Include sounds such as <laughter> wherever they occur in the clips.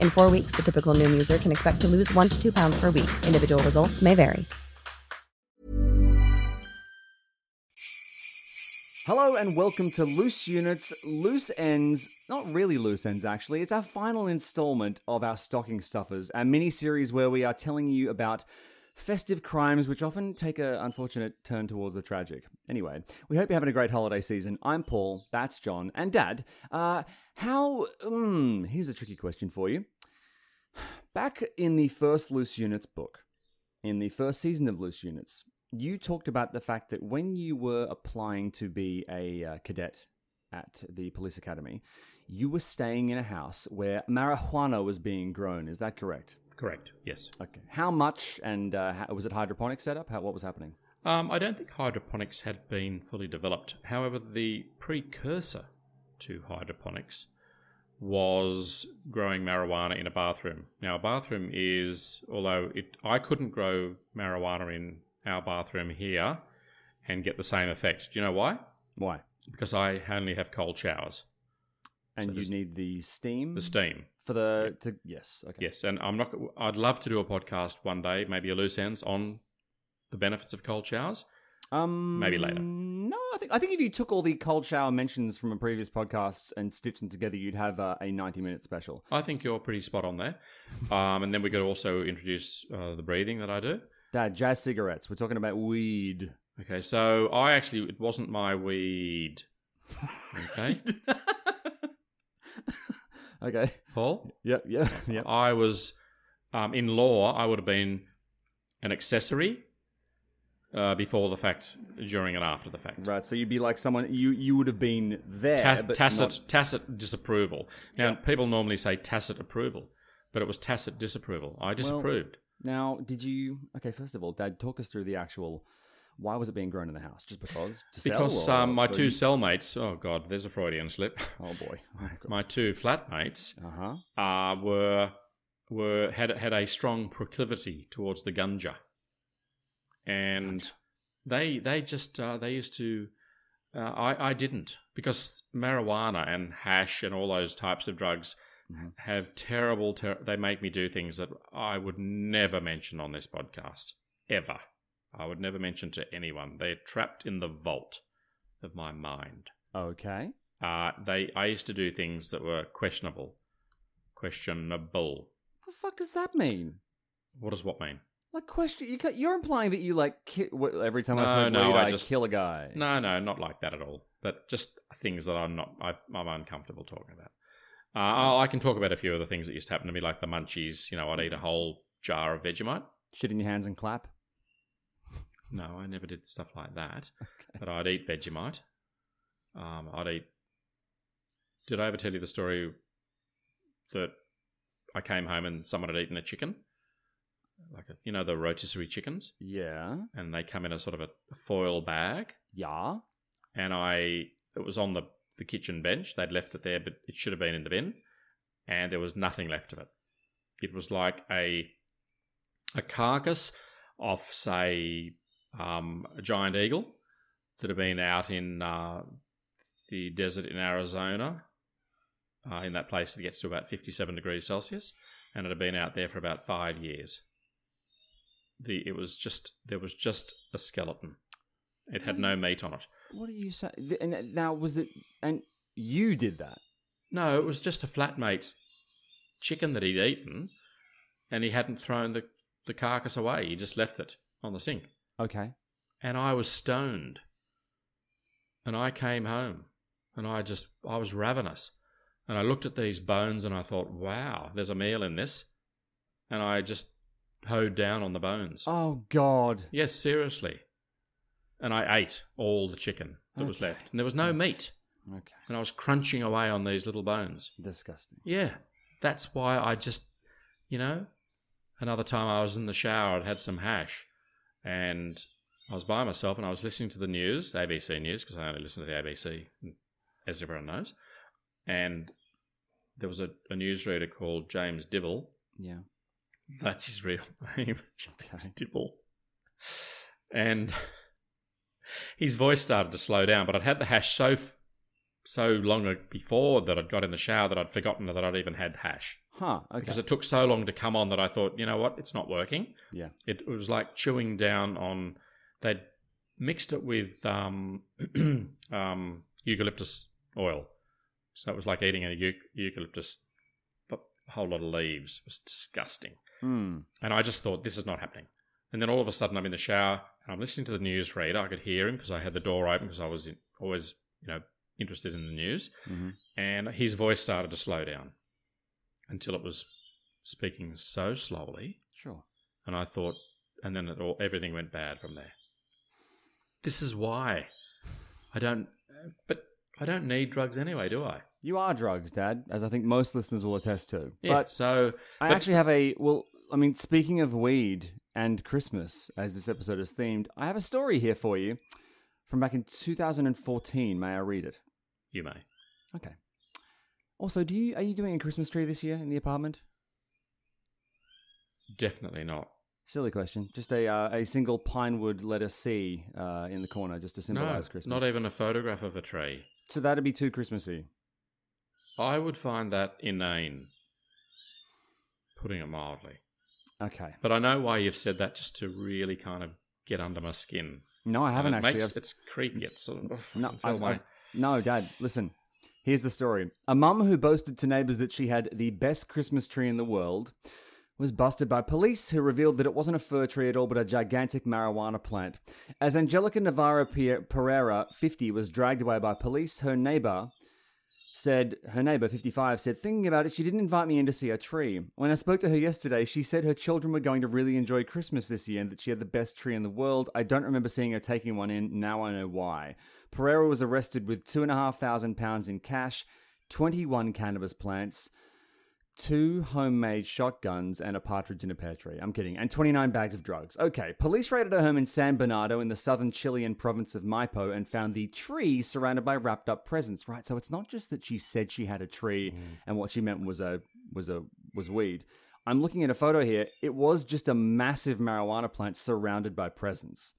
In four weeks, the typical Noom user can expect to lose one to two pounds per week. Individual results may vary. Hello and welcome to Loose Units, Loose Ends. Not really loose ends, actually. It's our final installment of our Stocking Stuffers, a mini series where we are telling you about festive crimes which often take an unfortunate turn towards the tragic. Anyway, we hope you're having a great holiday season. I'm Paul, that's John, and Dad. Uh, how. Um, here's a tricky question for you. <sighs> Back in the first Loose Units book, in the first season of Loose Units, you talked about the fact that when you were applying to be a uh, cadet at the police academy, you were staying in a house where marijuana was being grown. Is that correct? Correct. Yes. Okay. How much and uh, how, was it hydroponic setup? How, what was happening? Um, I don't think hydroponics had been fully developed. However, the precursor to hydroponics was growing marijuana in a bathroom. Now, a bathroom is, although it, I couldn't grow marijuana in our bathroom here and get the same effect. Do you know why? Why? Because I only have cold showers. And So you need the steam. The steam. For the to yes. Okay. Yes, and I'm not. I'd love to do a podcast one day, maybe a loose ends on the benefits of cold showers. Um, Maybe later. No, I think I think if you took all the cold shower mentions from a previous podcast and stitched them together, you'd have uh, a ninety-minute special. I think you're pretty spot on there. Um, and then we could also introduce uh, the breathing that I do. Dad, jazz cigarettes. We're talking about weed. Okay, so I actually it wasn't my weed. <laughs> Okay, Okay. Paul. Yep. Yep. Yep. I was um, in law. I would have been an accessory uh, before the fact, during and after the fact. Right. So you'd be like someone you you would have been there, Ta- but tacit not- tacit disapproval. Now people normally say tacit approval, but it was tacit disapproval. I disapproved. Now, did you? Okay. First of all, Dad, talk us through the actual. Why was it being grown in the house? Just because? Because or um, my two you- cellmates, oh god, there's a Freudian slip. <laughs> Oh boy. <laughs> my two flatmates Uh huh. uh, were were had had a strong proclivity towards the gunja, and they they just uh, they used to. Uh, I I didn't because marijuana and hash and all those types of drugs have terrible. Ter- they make me do things that I would never mention on this podcast ever. I would never mention to anyone. They're trapped in the vault of my mind. Okay. Uh, they I used to do things that were questionable. Questionable. What the fuck does that mean? What does what mean? Like question, you you're implying that you like ki- every time I No, smoke no, weed, I I, just- kill a guy. No, no, not like that at all. But just things that I'm not I, I'm uncomfortable talking about. Uh, I can talk about a few of the things that used to happen to me, like the munchies. You know, I'd eat a whole jar of Vegemite. Shit in your hands and clap. No, I never did stuff like that. <laughs> But I'd eat Vegemite. Um, I'd eat. Did I ever tell you the story that I came home and someone had eaten a chicken? Like, a, you know, the rotisserie chickens? Yeah. And they come in a sort of a foil bag. Yeah. And I, it was on the, the kitchen bench. They'd left it there, but it should have been in the bin. And there was nothing left of it. It was like a, a carcass of, say, um, a giant eagle that had been out in uh, the desert in Arizona, uh, in that place that gets to about 57 degrees Celsius, and it had been out there for about five years. The it was just there was just a skeleton. It had no meat on it. What do you say? And now was it? And you did that? No, it was just a flatmate's chicken that he'd eaten, and he hadn't thrown the, the carcass away. He just left it on the sink. Okay. And I was stoned. And I came home, and I just, I was ravenous. And I looked at these bones and I thought, wow, there's a meal in this. And I just hoed down on the bones. Oh God. Yes, seriously. And I ate all the chicken that was left. And there was no meat. Okay. And I was crunching away on these little bones. Disgusting. Yeah, that's why I just, you know, another time I was in the shower, I'd had some hash, and I was by myself and I was listening to the news, ABC News, because I only listen to the ABC, as everyone knows. And there was a, a newsreader called James Dibble. Yeah. That's his real <laughs> name, James Okay. Dibble. And <laughs> his voice started to slow down, but I'd had the hash so so long before that I'd got in the shower that I'd forgotten that I'd even had hash Huh. Okay. because it took so long to come on that I thought, you know what, it's not working. yeah. It, was like chewing down on. They'd mixed it with um, <clears throat> um, eucalyptus oil, so it was like eating a eu- eucalyptus, but a whole lot of leaves. It was disgusting. Hmm. And I just thought, this is not happening. And then all of a sudden, I'm in the shower and I'm listening to the news reader. I could hear him because I had the door open because I was in, always, you know, interested in the news. Mhm. And his voice started to slow down until it was speaking so slowly. Sure. And I thought, and then it all, everything went bad from there. This is why I don't, but I don't need drugs anyway, do I? You are drugs, Dad, as I think most listeners will attest to. Yeah. But so I but- actually have a well. I mean, speaking of weed and Christmas, as this episode is themed, I have a story here for you from back in 2014. May I read it? you may. Okay. Also, do you are you doing a Christmas tree this year in the apartment? Definitely not. Silly question. Just a uh, a single pinewood letter C uh, in the corner, just to No, symbolize Christmas. not even a photograph of a tree. So that'd be too Christmassy. I would find that inane, putting it mildly. Okay. But I know why you've said that just to really kind of get under my skin. No, I haven't And it actually. Makes, I've- it's creepy. It's sort of, No, I've, my- I've- no, Dad. Listen, here's the story. A mum who boasted to neighbours that she had the best Christmas tree in the world was busted by police, who revealed that it wasn't a fir tree at all, but a gigantic marijuana plant. As Angelica Navarro Pereira, 50, was dragged away by police, her neighbour said her neighbor 55 said thinking about it she didn't invite me in to see a tree. When i spoke to her yesterday she said her children were going to really enjoy christmas this year and that she had the best tree in the world. I don't remember seeing her taking one in. Now i know why. Pereira was arrested with two and a half thousand pounds in cash 21 cannabis plants two homemade shotguns and a partridge in a pear tree. I'm kidding. And 29 bags of drugs. Okay, police raided a home in San Bernardo in the southern Chilean province of Maipo and found the tree surrounded by wrapped up presents. Right, so it's not just that she said she had a tree mm. and what she meant was a was a was weed. I'm looking at a photo here. It was just a massive marijuana plant surrounded by presents.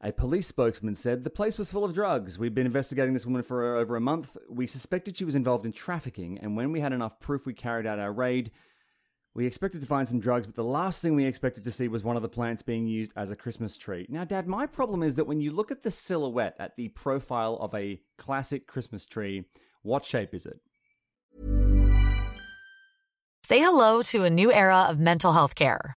A police spokesman said the place was full of drugs. We'd been investigating this woman for over a month. We suspected she was involved in trafficking, and when we had enough proof, we carried out our raid. We expected to find some drugs, but the last thing we expected to see was one of the plants being used as a Christmas tree. Now, Dad, my problem is that when you look at the silhouette, at the profile of a classic Christmas tree, what shape is it? Say hello to a new era of mental health care.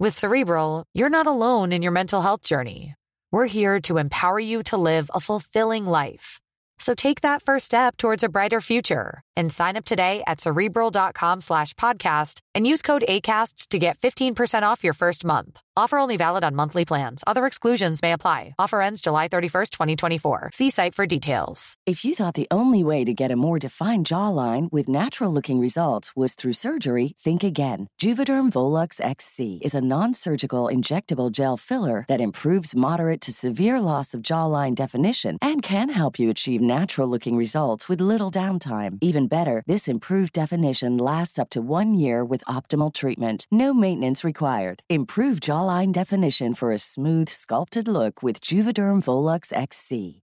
With Cerebral, you're not alone in your mental health journey. We're here to empower you to live a fulfilling life. So take that first step towards a brighter future and sign up today at cerebral.com slash podcast and use code ACAST to get 15% off your first month. Offer only valid on monthly plans. Other exclusions may apply. Offer ends July 31st, 2024. See site for details. If you thought the only way to get a more defined jawline with natural looking results was through surgery, think again. Juvederm Volux XC is a non surgical injectable gel filler that improves moderate to severe loss of jawline definition and can help you achieve natural looking results with little downtime. Even better, this improved definition lasts up to one year with optimal treatment. No maintenance required. Improve jawline definition for a smooth, sculpted look with Juvederm Volux XC.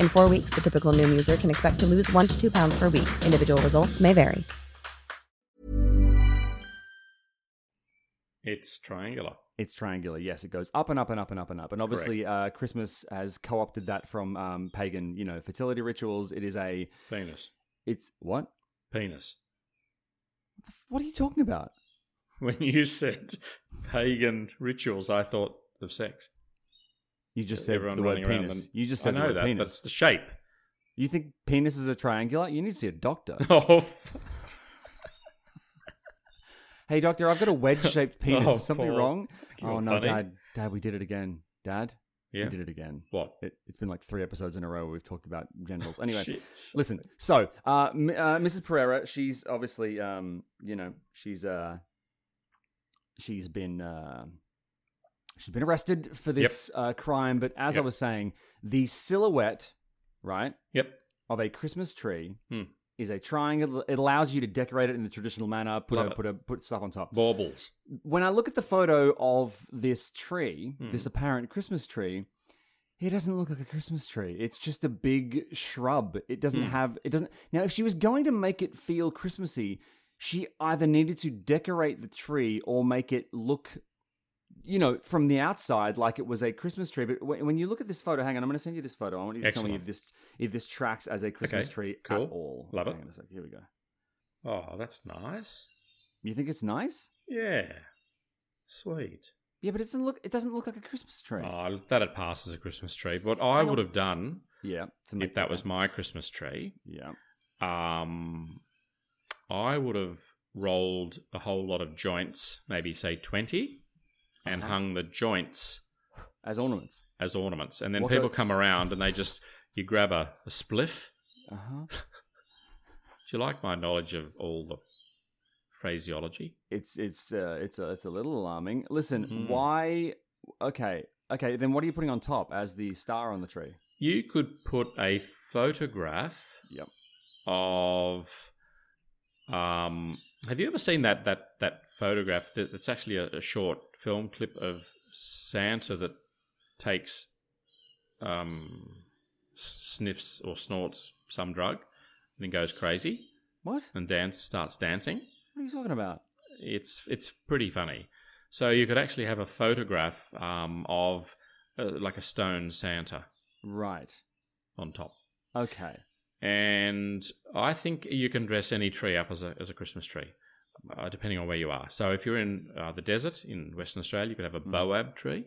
In four weeks, the typical Noom user can expect to lose one to two pounds per week. Individual results may vary. It's triangular. It's triangular. Yes, it goes up and up and up and up and up. And obviously, uh, Christmas has co-opted that from um, pagan, you know, fertility rituals. It is a, Penis. it's what? Penis. What are you talking about? <laughs> When you said pagan rituals, I thought of sex. You just said Everyone the word running around penis. and- You just I said the know word that, penis. but it's the shape. You think penis is a triangular? You need to see a doctor. <laughs> Oh, f- <laughs> hey, doctor, I've got a wedge-shaped <laughs> penis. Oh, is something Paul. wrong? You're Oh no, funny. Dad. Dad, we did it again. Dad, yeah. we did it again. What? It, it's been like three episodes in a row where we've talked about genitals. Anyway, Shit. listen. So, uh, M- uh, Mrs. Pereira, she's obviously, um, you know, she's uh, she's been uh, she's been arrested for this uh, crime. But as I was saying, the silhouette, right, Yep. of a Christmas tree Hmm. is a triangle. It allows you to decorate it in the traditional manner. Put Love a, it. put a put stuff on top. Baubles. When I look at the photo of this tree, Hmm. this apparent Christmas tree, it doesn't look like a Christmas tree. It's just a big shrub. It doesn't Hmm. have. It doesn't. Now, if she was going to make it feel Christmassy, she either needed to decorate the tree or make it look. You know, from the outside, like it was a Christmas tree, but when you look at this photo, hang on, I'm going to send you this photo. I want you to tell me if this if this tracks as a Christmas Okay, tree cool. at all. Love it. On a sec. Here we go. Oh, that's nice. You think it's nice? Yeah. Sweet. Yeah, but it doesn't look. It doesn't look like a Christmas tree. Oh, that'd pass as a Christmas tree. What I would have done yeah, to make if that was my Christmas tree, Yeah. um, I would have rolled a whole lot of joints, maybe say 20, and Uh-huh. hung the joints As ornaments. as ornaments. And then What people go- come around and they just, you grab a, a spliff. Uh huh. <laughs> Do you like my knowledge of all the phraseology? It's it's uh, it's a it's a little alarming. Listen, Mhm. why? Okay, okay. Then what are you putting on top as the star on the tree? You could put a photograph Yep. of um have you ever seen that that that photograph that's actually a, a short film clip of Santa that takes um sniffs or snorts some drug and then goes crazy What? and dance starts dancing What are you talking about? it's it's pretty funny so you could actually have a photograph um of uh, like a stone Santa Right. on top Okay. And I think you can dress any tree up as a as a Christmas tree, uh, depending on where you are. So if you're in uh, the desert in Western Australia, you could have a boab tree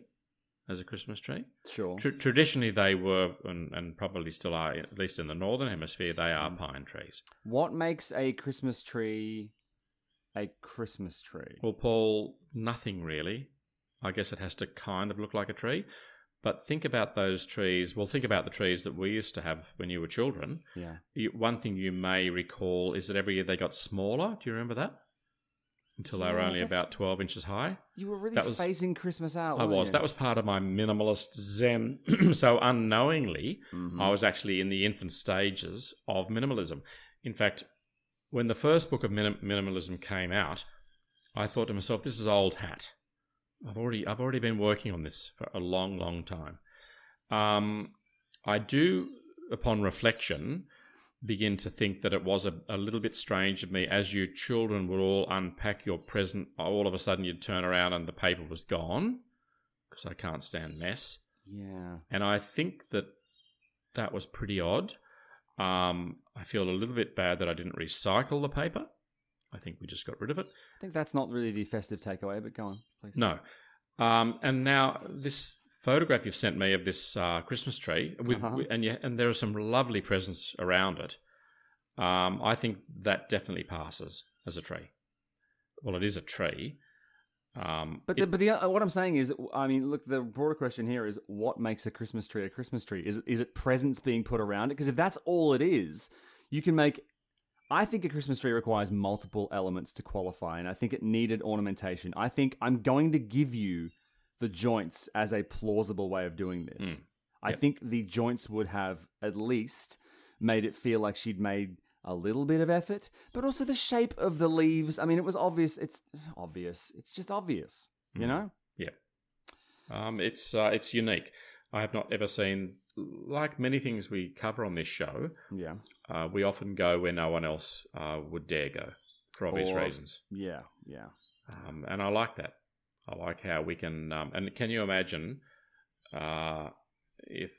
as a Christmas tree. Sure. Tr- traditionally, they were and, and probably still are, at least in the northern hemisphere, they are pine trees. What makes a Christmas tree a Christmas tree? Well, Paul, nothing really. I guess it has to kind of look like a tree. But think about those trees. Well, think about the trees that we used to have when you were children. Yeah. You, one thing you may recall is that every year they got smaller. Do you remember that? until they were Yeah, only about 12 inches high. You were really That was- phasing Christmas out. I was. you? That was part of my minimalist zen. <clears throat> so unknowingly, Mhm. I was actually in the infant stages of minimalism. In fact, when the first book of minim- minimalism came out, I thought to myself, "This is old hat. I've already I've already been working on this for a long, long time." Um, I do, upon reflection, begin to think that it was a, a little bit strange of me as you children would all unpack your present. All of a sudden, you'd turn around and the paper was gone because I can't stand mess. Yeah. And I think that that was pretty odd. Um, I feel a little bit bad that I didn't recycle the paper. I think we just got rid of it. I think that's not really the festive takeaway, but go on, please. No. Um, and now this photograph you've sent me of this uh, Christmas tree, with, Uh-huh. and yeah, and there are some lovely presents around it. Um, I think that definitely passes as a tree. Well, it is a tree. Um, But it- but the uh, what I'm saying is, I mean, look, the broader question here is, what makes a Christmas tree a Christmas tree? Is it, is it presents being put around it? Because if that's all it is, you can make. I think a Christmas tree requires multiple elements to qualify, and I think it needed ornamentation. I think I'm going to give you the joints as a plausible way of doing this. I Yep. think the joints would have at least made it feel like she'd made a little bit of effort, but also the shape of the leaves. I mean, it was obvious. It's obvious. It's just obvious, you Mm. know? Yeah, um, it's uh, it's unique. I have not ever seen, like many things we cover on this show. Yeah. Uh, we often go where no one else uh, would dare go, for obvious Or- reasons. Yeah. Yeah. Um, and I like that. I like how we can. Um, and can you imagine uh, if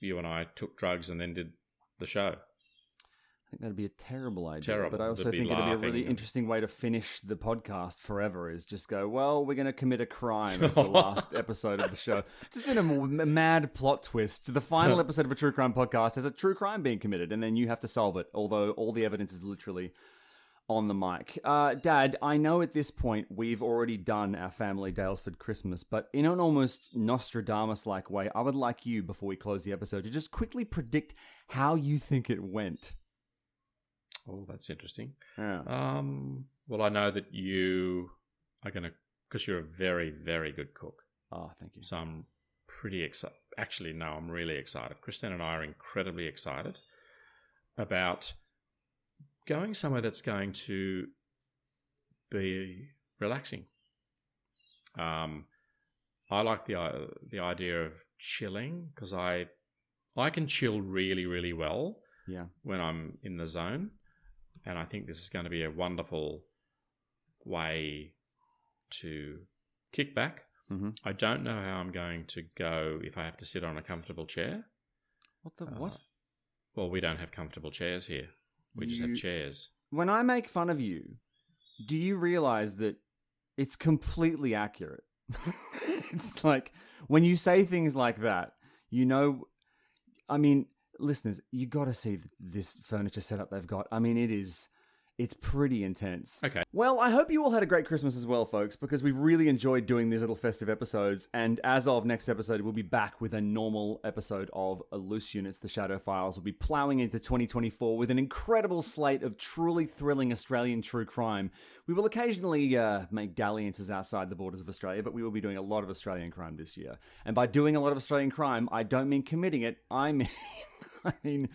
you and I took drugs and then did the show? Think that'd be a terrible idea. Terrible. But I also They'd think it'd be a really and- interesting way to finish the podcast forever is just go, well, we're going to commit a crime as the <laughs> last episode of the show. Just in a mad plot twist. The final episode of a true crime podcast has a true crime being committed, and then you have to solve it, although all the evidence is literally on the mic. Uh, Dad, I know at this point we've already done our family Daylesford Christmas, but in an almost Nostradamus like way, I would like you, before we close the episode, to just quickly predict how you think it went. Oh, that's interesting. Yeah. Um, well, I know that you are going to, because you're a very, very good cook. Oh, thank you. So I'm pretty excited. Actually, no, I'm really excited. Christine and I are incredibly excited about going somewhere that's going to be relaxing. Um, I like the uh, the idea of chilling because I I can chill really really well Yeah. when I'm in the zone, and I think this is going to be a wonderful way to kick back. Mm-hmm. I don't know how I'm going to go if I have to sit on a comfortable chair. What the Uh, what? Well, we don't have comfortable chairs here. We just have chairs. When I make fun of you, do you realize that it's completely accurate? <laughs> it's like when you say things like that, you know. I mean, listeners, you got to see this furniture setup they've got. I mean, it is. It's pretty intense. Okay. Well, I hope you all had a great Christmas as well, folks, because we've really enjoyed doing these little festive episodes. And as of next episode, we'll be back with a normal episode of A Loose Units, The Shadow Files. We'll be ploughing into 2024 with an incredible slate of truly thrilling Australian true crime. We will occasionally uh, make dalliances outside the borders of Australia, but we will be doing a lot of Australian crime this year. And by doing a lot of Australian crime, I don't mean committing it, I mean. <laughs> I mean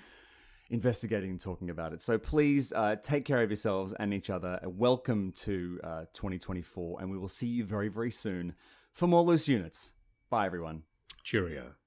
investigating and talking about it. So please uh, take care of yourselves and each other. Welcome to uh, 2024, and we will see you very, very soon for more loose units. Bye, everyone. Cheerio.